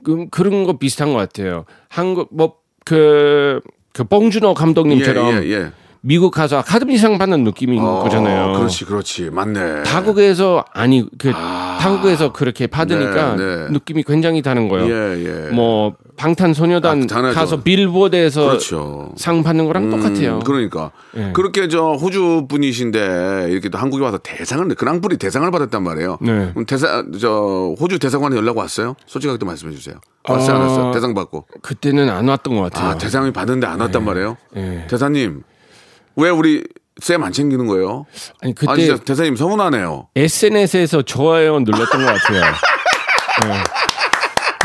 D: 그, 그런 거 비슷한 것 같아요. 한국 뭐그 그 뽕준호 감독님처럼
A: 예, 예, 예.
D: 미국 가서 아카데미상 받는 느낌인
A: 어,
D: 거잖아요.
A: 그렇지, 그렇지. 맞네.
D: 타국에서 아니 그
A: 아.
D: 타국에서 그렇게 받으니까
A: 네, 네.
D: 느낌이 굉장히 다른 거예요.
A: 예, 예.
D: 뭐 방탄소년단
A: 아.
D: 가서 빌보드에서
A: 그렇죠.
D: 상 받는 거랑
A: 음,
D: 똑같아요.
A: 그러니까
D: 예.
A: 그렇게 저 호주 분이신데 이렇게 또 한국에 와서 대상을 그랑프리 대상을 받았단 말이에요.
D: 네.
A: 그럼 대사 저 호주 대사관에 연락 왔어요? 솔직하게 말씀해 주세요. 왔어요, 안
D: 어,
A: 왔어요? 대상 받고.
D: 그때는 안 왔던 것 같아요.
A: 아 대상이 받는데 안 왔단 말이에요.
D: 예.
A: 대사님 왜 우리 쌤 안 챙기는 거예요?
D: 아니 그때
A: 아 진짜 대사님 서운하네요.
D: SNS에서 좋아요 눌렀던 것 같아요. 예. [laughs]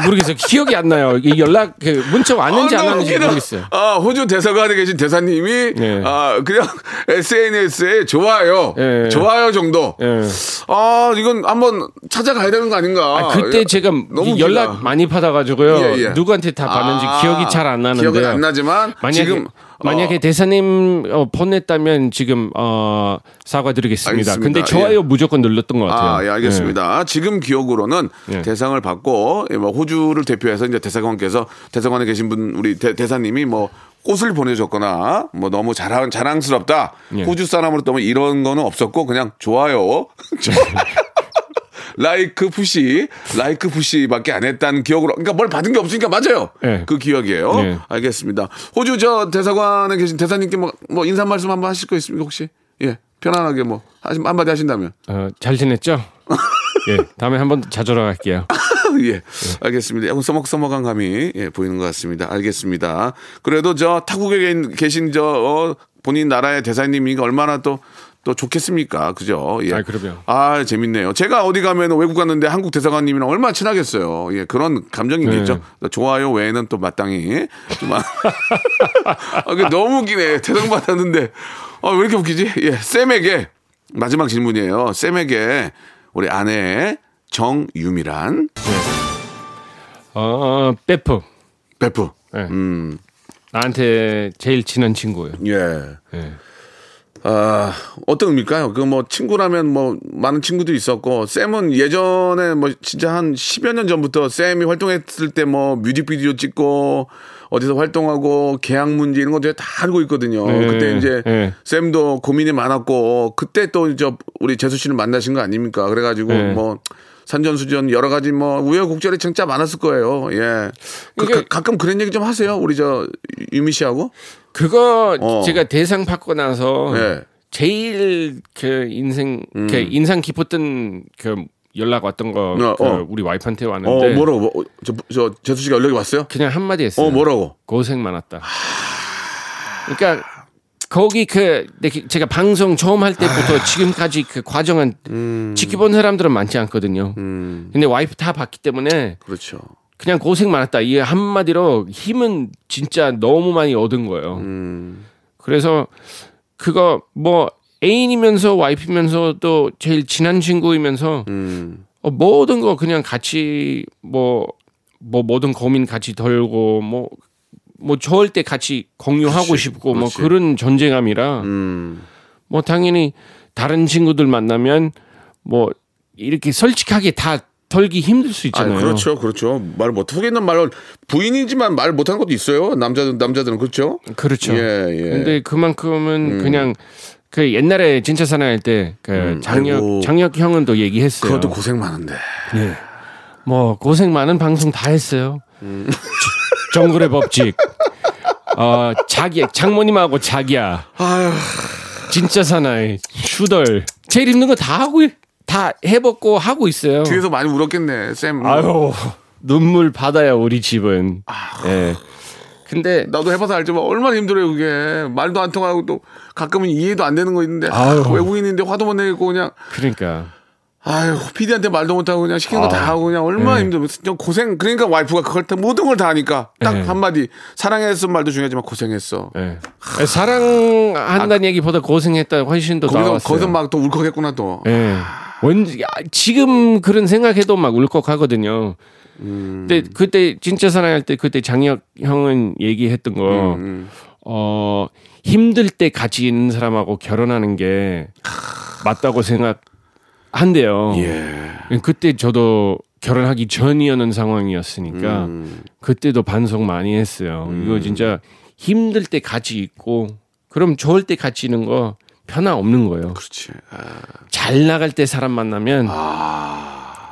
D: 모르겠어요. 기억이 안 나요. 이게 연락 그 문자 왔는지
A: 아,
D: 안 왔는지
A: 웃기다.
D: 모르겠어요.
A: 아, 호주 대사관에 계신 대사님이
D: 네.
A: 아, 그냥 [laughs] SNS에 좋아요.
D: 예.
A: 좋아요 정도.
D: 예.
A: 아, 이건 한번 찾아가야 되는 거 아닌가?
D: 아, 그때
A: 예.
D: 제가
A: 너무
D: 이 연락. 많이 받아가지고요.
A: 예, 예.
D: 누구한테 다 받는지
A: 아,
D: 기억이 잘 안 나는데.
A: 기억은 안 나지만
D: 만약에
A: 지금
D: 만약에
A: 어,
D: 대사님 어, 보냈다면 지금 어, 사과드리겠습니다.
A: 알겠습니다.
D: 근데 좋아요
A: 예.
D: 무조건 눌렀던 것 같아요.
A: 아, 예, 알겠습니다. 지금 기억으로는
D: 예.
A: 대상을 받고 예, 뭐 호주를 대표해서 이제 대사관께서 대사관에 계신 분 우리 대, 대사님이 뭐 꽃을 보내줬거나 뭐 너무 자랑 자랑스럽다
D: 예.
A: 호주 사람으로 또뭐 이런 거는 없었고 그냥 좋아요. [laughs] [laughs] 라이크 푸시, 라이크 푸시밖에 안 했다는 기억으로, 그러니까 뭘 받은 게 없으니까 맞아요.
D: 네.
A: 그 기억이에요.
D: 네.
A: 알겠습니다. 호주 저 대사관에 계신 대사님께 뭐, 뭐 인사 말씀 한번 하실 거 있습니까 혹시? 예, 편안하게 뭐 한마디 하신다면.
D: 어, 잘 지냈죠? 예, 다음에 한번 자주 올라갈게요. [laughs]
A: 예, 알겠습니다. 약간 써먹써먹한 감이 예, 보이는 것 같습니다. 알겠습니다. 그래도 저 타국에 계- 계신 저 어, 본인 나라의 대사님이 얼마나 또 또 좋겠습니까? 그죠? 예.
D: 아, 그럼요.
A: 아, 재밌네요. 제가 어디 가면 외국 갔는데 한국 대사관님이랑 얼마나 친하겠어요. 예, 그런 감정이
D: 네.
A: 좋아요 외에는 또 마땅히 좀 아, [laughs] 아, 그 너무 웃기네. 대상 받았는데 아, 왜 이렇게 웃기지? 예, 쌤에게 마지막 질문이에요. 쌤에게 우리 아내 정유미란
D: 어, 베프.
A: 베프.
D: 예.
A: 음,
D: 나한테 제일 친한 친구예요.
A: 예.
D: 예.
A: 아, 어떤 의미일까요? 그 뭐 친구라면 뭐 많은 친구도 있었고 쌤은 예전에 뭐 진짜 한 10여 년 전부터 쌤이 활동했을 때 뭐 뮤직비디오 찍고 어디서 활동하고 계약 문제 이런 것들 다 알고 있거든요.
D: 네,
A: 그때 이제
D: 네.
A: 쌤도 고민이 많았고 그때 또 이제 우리 재수 씨를 만나신 거 아닙니까? 그래 가지고
D: 네.
A: 뭐 산전수전 여러 가지 뭐 우여곡절이 진짜 많았을 거예요. 예. 그, 가, 끔 그런 얘기 좀 하세요. 우리 저 유미 씨하고.
D: 그거
A: 어.
D: 제가 대상 받고 나서
A: 예.
D: 제일 그 인생 그 인상 깊었던 그 연락 왔던 거
A: 어,
D: 그
A: 어.
D: 우리 와이프한테
A: 어,
D: 왔는데
A: 뭐라고? 뭐, 저, 저 재수 씨가 연락이 왔어요?
D: 그냥 한마디 했어요.
A: 어, 뭐라고?
D: 고생 많았다. 그러니까 거기 그 내- 제가 방송 처음 할 때부터 지금까지 그 과정은
A: 음.
D: 지켜본 사람들은 많지 않거든요. 근데 와이프 다 봤기 때문에
A: 그렇죠.
D: 그냥 고생 많았다. 이 한마디로 힘은 진짜 너무 많이 얻은 거예요.
A: 음.
D: 그래서 그거 뭐 애인이면서 와이프면서도 제일 친한 친구이면서
A: 음.
D: 어, 모든 거 그냥 같이 뭐, 뭐 모든 고민 같이 덜고 뭐 뭐 좋을 때 같이 공유하고 싶고 뭐
A: 그렇지.
D: 그런 전쟁함이라
A: 음.
D: 뭐 당연히 다른 친구들 만나면 뭐 이렇게 솔직하게 다 털기 힘들 수
A: 아,
D: 있잖아요.
A: 그렇죠, 그렇죠. 말 못, 하겠는 말로 부인이지만 말 못하는 것도 있어요. 남자들 남자들은 그렇죠.
D: 그렇죠.
A: 예, 예.
D: 근데 그만큼은 그냥 그 옛날에 진짜 사나이할 때그 장혁
A: 아이고.
D: 장혁 형은 또 얘기했어요.
A: 그것도 고생 많은데.
D: 뭐 고생 많은 방송 다 했어요.
A: 음. [laughs]
D: 정글의 법칙. 어 자기 장모님하고 자기야. 진짜 사나이 슈덜 제일 힘든 거 다 하고 다 해먹고 하고 있어요.
A: 뒤에서 많이 울었겠네, 쌤.
D: 아유 눈물 바다야 우리 집은. 예. 근데
A: 나도 해봐서 알지만 얼마나 힘들어요 그게 말도 안 통하고 또 가끔은 이해도 안 되는 거 있는데
D: 아유.
A: 외국인인데 화도 못 내고 그냥
D: 그러니까
A: 아유 PD한테 말도 못하고 그냥 시킨 거다 하고 그냥 얼마나
D: 네.
A: 힘들어 좀 고생 그러니까 와이프가 그걸 다 모든 걸 다 하니까 딱
D: 네.
A: 한마디 사랑했어 말도 중요하지만 고생했어
D: 예. 사랑한다는 얘기보다 고생했다 훨씬 더
A: 거기서
D: 나왔어요.
A: 거기서 막 또 울컥했구나 또
D: 예. 원 야, 지금 그런 생각해도 막 울컥하거든요.
A: 음.
D: 근데 그때 진짜 사랑할 때 그때 장혁 형은 얘기했던 거
A: 음,
D: 어, 힘들 때 같이 있는 사람하고 결혼하는 게 맞다고 생각 한대요.
A: 예.
D: 그때 저도 결혼하기 전이었는 상황이었으니까
A: 음.
D: 그때도 반성 많이 했어요. 이거 진짜 힘들 때 같이 있고 그럼 좋을 때 같이 있는 거 편하 없는 거예요.
A: 그렇지 아,
D: 잘 나갈 때 사람 만나면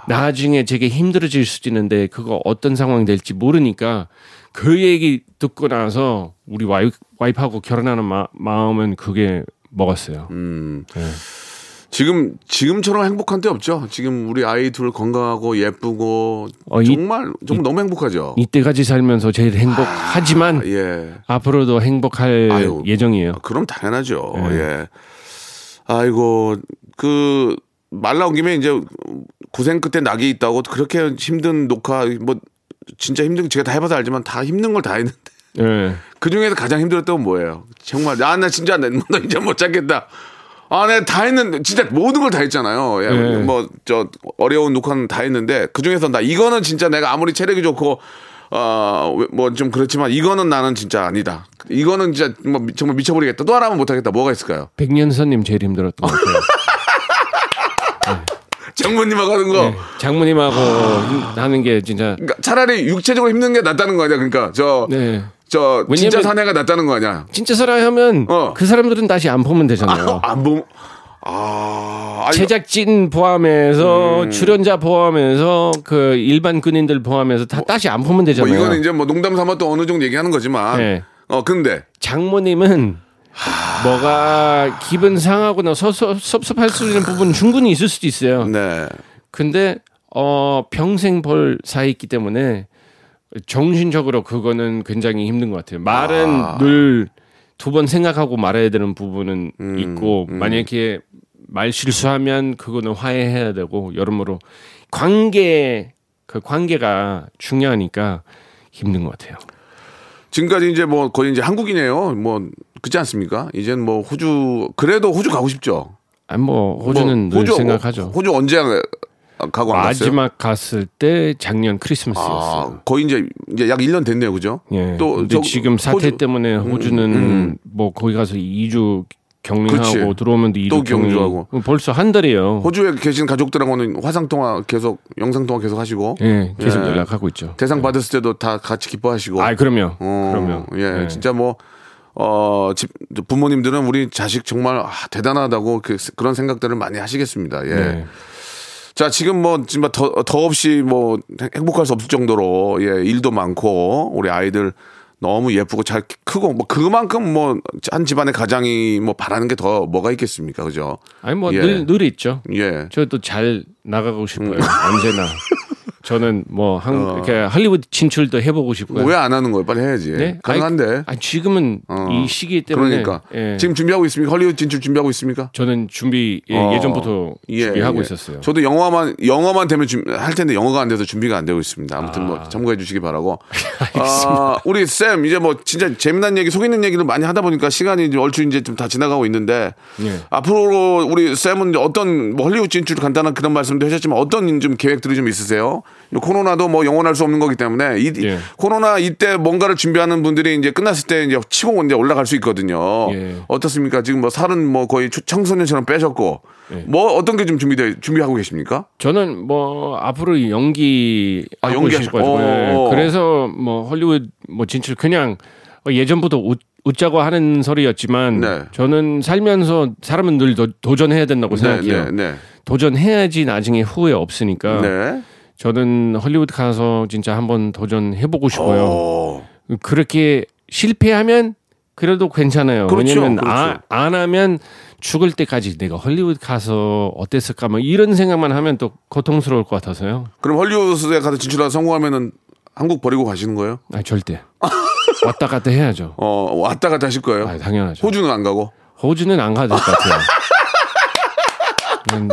D: 나중에 되게 힘들어질 수도 있는데 그거 어떤 상황이 될지 모르니까 그 얘기 듣고 나서 우리 와이, 와이프하고 결혼하는 마, 마음은 그게 먹었어요.
A: 음.
D: 네.
A: 지금 지금처럼 행복한 때 없죠 지금 우리 아이 둘 건강하고 예쁘고
D: 어, 이-
A: 정말 정말 너무 행복하죠
D: 이때까지 살면서 제일 행복하지만
A: 예
D: 앞으로도 행복할
A: 아유.
D: 예정이에요.
A: 그럼 당연하죠.
D: 네.
A: 예. 아이고 그 말 나온 김에 이제 고생 끝에 낙이 있다고 그렇게 힘든 녹화 뭐 진짜 힘든 제가 다 해봐서 알지만 다 힘든 걸 다 했는데
D: 예.
A: 그 중에서 가장 힘들었던 건 뭐예요? 정말 아 나 진짜 나, 너 이제 못 찾겠다. 아, 내가 다 했는데 진짜 모든 걸 다 했잖아요. 예,
D: 네.
A: 뭐 저 어려운 녹화는 다 했는데 그 중에서 나 이거는 진짜 내가 아무리 체력이 좋고 어 뭐 좀 그렇지만 이거는 나는 진짜 아니다. 이거는 진짜 뭐 미- 정말 미쳐버리겠다. 또 하나면 못하겠다. 뭐가 있을까요?
D: 백년선님 제일 힘들었던 것 같아요. [laughs]
A: 장모님하고 하는 거.
D: 네. 장모님하고 힘- 하는 게 진짜
A: 그러니까 차라리 육체적으로 힘든 게 낫다는 거 아니야. 그러니까 저
D: 네.
A: 저 진짜 사내가 낫다는 거 아니야.
D: 진짜 사랑하면
A: 어.
D: 그 사람들은 다시 안 보면 되잖아요.
A: 안 보면 아, 아니,
D: 제작진 포함해서
A: 음.
D: 출연자 포함해서 그 일반 군인들 포함해서 다 다시 안 보면
A: 뭐
D: 되잖아요.
A: 이거는 이제 뭐 농담 삼아 또 어느 정도 얘기하는 거지만
D: 네.
A: 어 근데
D: 장모님은 뭐가 기분 상하거나 섭섭할 수 있는 부분 충분히 있을 수도 있어요.
A: 네.
D: 근데 어 평생 벌 사이있기 때문에 정신적으로 그거는 굉장히 힘든 것 같아요. 말은
A: 아.
D: 늘두 번 생각하고 말해야 되는 부분은
A: 음,
D: 있고 만약에 말 실수하면 그거는 화해해야 되고 여러모로 관계 그 관계가 중요하니까 힘든 것 같아요.
A: 지금까지 이제 뭐 거의 이제 한국이네요. 뭐 그렇지 않습니까? 이젠 뭐 호주 그래도 호주 가고 싶죠.
D: 아니 뭐 호주는 뭐늘 생각하죠.
A: 호주 언제 가고 안 갔어요?
D: 마지막 갔을 때 작년 크리스마스였어요.
A: 아, 거의 이제 이제 약 1년 됐네요. 그죠?
D: 예.
A: 또 저
D: 지금 사태
A: 호주- 음,
D: 때문에 호주는 뭐 거기 가서 2주 격리하고
A: 그렇지.
D: 들어오면 2주
A: 또
D: 격리.
A: 경주하고.
D: 벌써 한 달이에요.
A: 호주에 계신 가족들하고는 화상 통화 계속 영상 통화 계속 하시고
D: 예, 계속
A: 예.
D: 연락하고 있죠.
A: 대상 받았을 때도 다 같이 기뻐하시고.
D: 아, 그럼요.
A: 어,
D: 그럼요.
A: 예,
D: 예.
A: 진짜 뭐, 어, 집, 부모님들은 우리 자식 정말 아, 대단하다고 그, 그런 생각들을 많이 하시겠습니다. 예.
D: 네.
A: 자, 지금 뭐, 정말 더, 더 없이 뭐, 행- 행복할 수 없을 정도로, 예, 일도 많고, 우리 아이들 너무 예쁘고 잘 크고, 뭐, 그만큼 뭐, 한 집안의 가장이 뭐, 바라는 게 더 뭐가 있겠습니까. 그죠?
D: 아니 뭐
A: 예.
D: 늘 늘 있죠.
A: 예.
D: 저도 잘 나가고 싶어요.
A: 음.
D: 언제나. [laughs] 저는 뭐 한, 이렇게 할리우드 진출도 해보고 싶고요.
A: 어. 왜안 하는 거예요? 빨리 해야지.
D: 네?
A: 가능한데.
D: 아니, 지금은
A: 어.
D: 이 시기 때문에
A: 그러니까.
D: 예.
A: 지금 준비하고 있습니까? 헐리우드 진출 준비하고 있습니까?
D: 저는 준비 예,
A: 어.
D: 전부터
A: 예,
D: 준비하고
A: 예.
D: 있었어요.
A: 저도 영어만 영어만 되면 준- 할 텐데 영어가 안 돼서 준비가 안 되고 있습니다. 아무튼 뭐 참고해 주시기 바라고. [laughs] 아, 우리 쌤 이제 뭐 진짜 재미난 얘기, 속 있는 얘기를 많이 하다 보니까 시간이 이제 얼추 이제 좀 다 지나가고 있는데
D: 예.
A: 앞으로 우리 쌤은 어떤 뭐 헐리우드 진출 간단한 그런 말씀도 하셨지만 어떤 좀 계획들이 좀 있으세요? 코로나도 뭐 영원할 수 없는 거기 때문에 이,
D: 예.
A: 코로나 이때 뭔가를 준비하는 분들이 이제 끝났을 때 이제 치고 이제 올라갈 수 있거든요.
D: 예.
A: 어떻습니까? 지금 뭐 살은 뭐 거의 초- 청소년처럼 빼셨고
D: 예.
A: 뭐 어떤 게 좀 준비돼 준비하고 계십니까?
D: 저는 뭐 앞으로 연기
A: 아,
D: 하고
A: 연기하시-
D: 싶어가지고 예.
A: 어.
D: 그래서 뭐 헐리우드 뭐 진출 그냥 예전부터 웃, 웃자고 하는 소리였지만
A: 네.
D: 저는 살면서 사람은 늘 도, 도전해야 된다고 생각해요.
A: 네, 네,
D: 도전해야지 나중에 후회 없으니까
A: 네. 네.
D: 저는 헐리우드 가서 진짜 한번 도전해보고 싶어요.
A: 어.
D: 그렇게 실패하면 그래도 괜찮아요.
A: 그렇죠,
D: 왜냐면
A: 그렇죠.
D: 아, 안 하면 죽을 때까지 내가 헐리우드 가서 어땠을까 뭐 이런 생각만 하면 또 고통스러울 것 같아서요.
A: 그럼 헐리우드에 가서 진출하서 성공하면은 한국 버리고 가시는 거예요?
D: 아 절대 왔다 갔다 해야죠.
A: 어 왔다 갔다 하실 거예요?
D: 아 당연하죠.
A: 호주는 안 가고?
D: 호주는 안 가도 될것 같아요. [laughs] 음,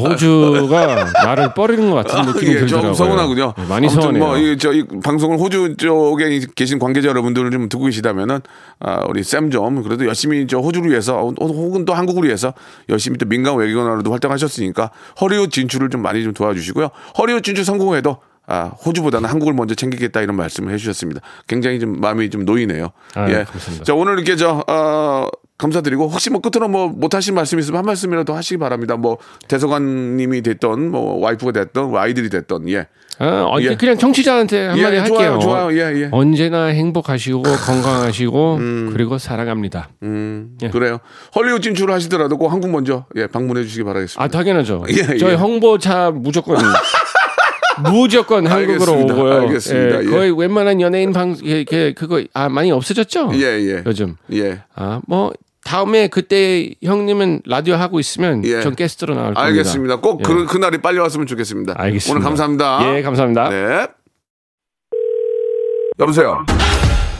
D: 호주가 나를 버리는 것 같은 느낌이
A: 예,
D: 들더라고요.
A: 좀 서운하군요.
D: 네, 많이 서운해요.
A: 뭐, 이, 저, 이 방송을 호주 쪽에 계신 관계자 여러분들을 좀 듣고 계시다면은, 아, 우리 쌤 좀, 그래도 열심히 저 호주를 위해서, 어, 혹은 또 한국을 위해서 열심히 또 민간 외교관으로도 활동하셨으니까, 허리웃 진출을 좀 많이 좀 도와주시고요. 허리웃 진출 성공해도, 아, 호주보다는 한국을 먼저 챙기겠다 이런 말씀을 해주셨습니다. 굉장히 좀 마음이 좀 놓이네요.
D: 아,
A: 예.
D: 감사합니다.
A: 자, 오늘 이렇게 저, 어, 감사드리고 혹시 뭐 끝으로 뭐 못하신 말씀 있으면 한 말씀이라도 하시기 바랍니다. 뭐 대서관님이 됐던 뭐 와이프가 됐던 뭐 아이들이 됐던 예.
D: 아, 어,
A: 예.
D: 그냥 청취자한테 한마디
A: 예,
D: 할게요.
A: 좋아요, 좋아요. 예, 예.
D: 언제나 행복하시고 건강하시고 그리고 사랑합니다.
A: 음,
D: 예.
A: 그래요. 헐리우드 진출을 하시더라도 꼭 한국 먼저 예, 방문해 주시기 바라겠습니다.
D: 아 당연하죠.
A: 예,
D: 저희
A: 예.
D: 홍보차 무조건 [laughs] 무조건 한국으로
A: 알겠습니다.
D: 오고요.
A: 알겠습니다.
D: 예,
A: 예.
D: 거의 웬만한 연예인 방 예, 예, 그거 아 많이 없어졌죠.
A: 예, 예.
D: 요즘
A: 예.
D: 아 뭐 다음에 그때 형님은 라디오 하고 있으면
A: 예.
D: 전 게스트로 나올 겁니다.
A: 알겠습니다. 꼭
D: 예.
A: 그, 그날이 빨리 왔으면 좋겠습니다.
D: 알겠습니다.
A: 오늘 감사합니다.
D: 예, 감사합니다.
A: 네. 여보세요.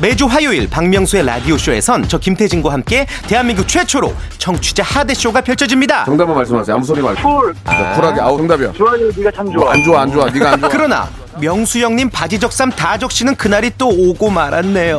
C: 매주 화요일 박명수의 라디오 쇼에선 저 김태진과 함께 대한민국 최초로 청취자 하대 쇼가 펼쳐집니다.
A: 정답만 말씀하세요. 아무 소리 말고. 쿨. 쿨하게. 아우 정답이야.
F: 좋아요, 네가 참 좋아.
A: 안 좋아, 안 좋아. 네가 안 좋아.
C: 그러나 명수 형님 바지 적삼 다 적시는 그날이 또 오고 말았네요.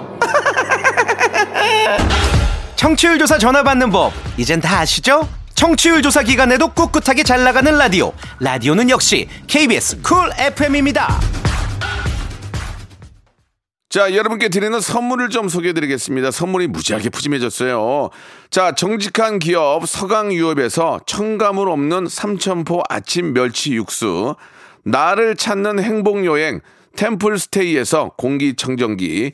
C: 청취율 조사 전화 받는 법 이젠 다 아시죠? 청취율 조사 기간에도 꿋꿋하게 잘 나가는 라디오 라디오는 역시 KBS 쿨 FM입니다.
A: 자, 여러분께 드리는 선물을 좀 소개해 드리겠습니다. 선물이 무지하게 푸짐해졌어요. 자, 정직한 기업 서강유업에서 첨가물 없는 삼천포 아침 멸치 육수, 나를 찾는 행복여행 템플스테이에서 공기청정기,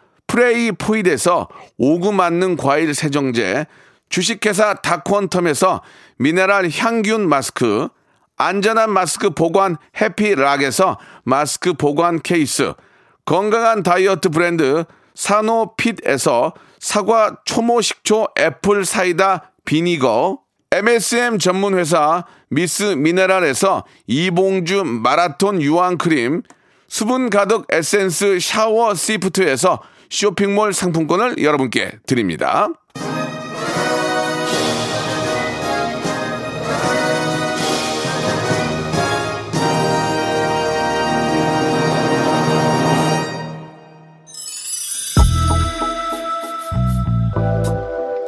A: 프레이 포이드에서 오구 맞는 과일 세정제, 주식회사 다콘텀에서 미네랄 항균 마스크, 안전한 마스크 보관 해피락에서 마스크 보관 케이스, 건강한 다이어트 브랜드 사노핏에서 사과 초모 식초 apple cider vinegar, MSM 전문 회사 미스 미네랄에서 이봉주 마라톤 유황 크림, 수분 가득 에센스 샤워 시프트에서 쇼핑몰 상품권을 여러분께 드립니다.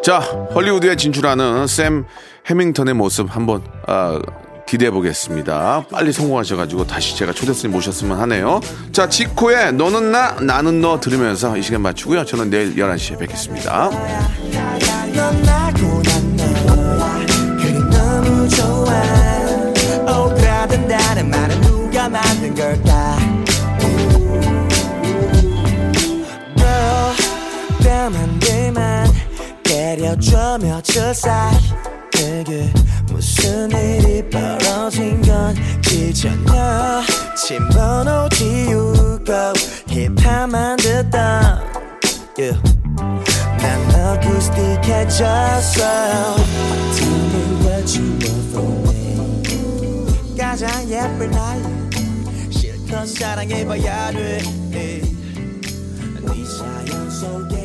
A: 자, 헐리우드에 진출하는 샘 해밍턴의 모습 한번 아, 기대해 보겠습니다. 빨리 성공하셔가지고 다시 제가 초대손님 모셨으면 하네요. 자, 지코의 너는 나, 나는 너 들으면서 이 시간 마치고요. 저는 내일 11시에 뵙겠습니다.
B: 때려줘 며칠 사이 그게 무슨 일이 벌어진 건 잊었냐? 침번호 지우고 힙합만 듣다. Yeah. 난 어쿠스틱해졌어. Tell me what you want from me 가장 예쁜 날. 실컷 사랑해봐야 돼네 네 사연 속에